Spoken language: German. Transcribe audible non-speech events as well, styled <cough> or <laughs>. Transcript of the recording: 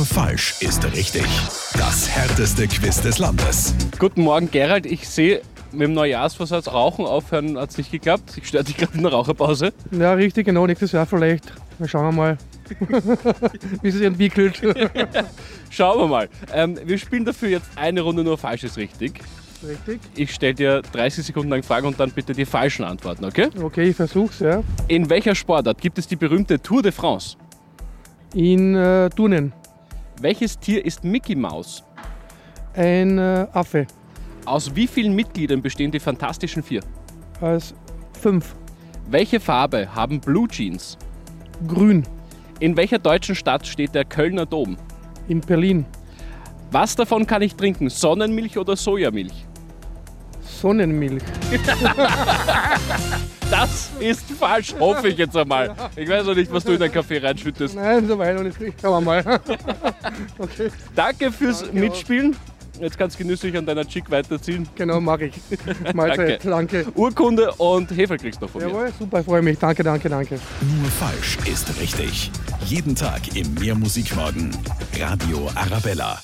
Nur falsch ist richtig. Das härteste Quiz des Landes. Guten Morgen, Gerald. Ich sehe, mit dem Neujahrsvorsatz Rauchen aufhören hat es nicht geklappt. Ich störe dich gerade in der Raucherpause. Ja, richtig, genau. Nächstes Jahr vielleicht. Wir schauen mal, <laughs> wie es sich entwickelt. <laughs> Schauen wir mal. Ähm, wir spielen dafür jetzt eine Runde nur falsch ist richtig. Richtig. Ich stelle dir 30 Sekunden lang Fragen und dann bitte die falschen Antworten, okay? Okay, ich versuch's, ja. In welcher Sportart gibt es die berühmte Tour de France? In äh, Turnen. Welches Tier ist Mickey Mouse? Ein äh, Affe. Aus wie vielen Mitgliedern bestehen die Fantastischen Vier? Als fünf. Welche Farbe haben Blue Jeans? Grün. In welcher deutschen Stadt steht der Kölner Dom? In Berlin. Was davon kann ich trinken? Sonnenmilch oder Sojamilch? Sonnenmilch. <laughs> Ist falsch, hoffe ich jetzt einmal. Ich weiß noch nicht, was du in deinen Kaffee reinschüttest. Nein, so weit noch nicht. Schauen wir mal. <laughs> okay, Danke fürs Danke. Mitspielen. Jetzt kannst du genüsslich an deiner Chick weiterziehen. genau, mag ich. <laughs> Mahlzeit, danke. Urkunde und Hefe kriegst du noch von mir. Jawohl, super, freue mich. Danke, danke, danke. Nur falsch ist richtig. Jeden Tag im Mehrmusikmorgen. Radio Arabella.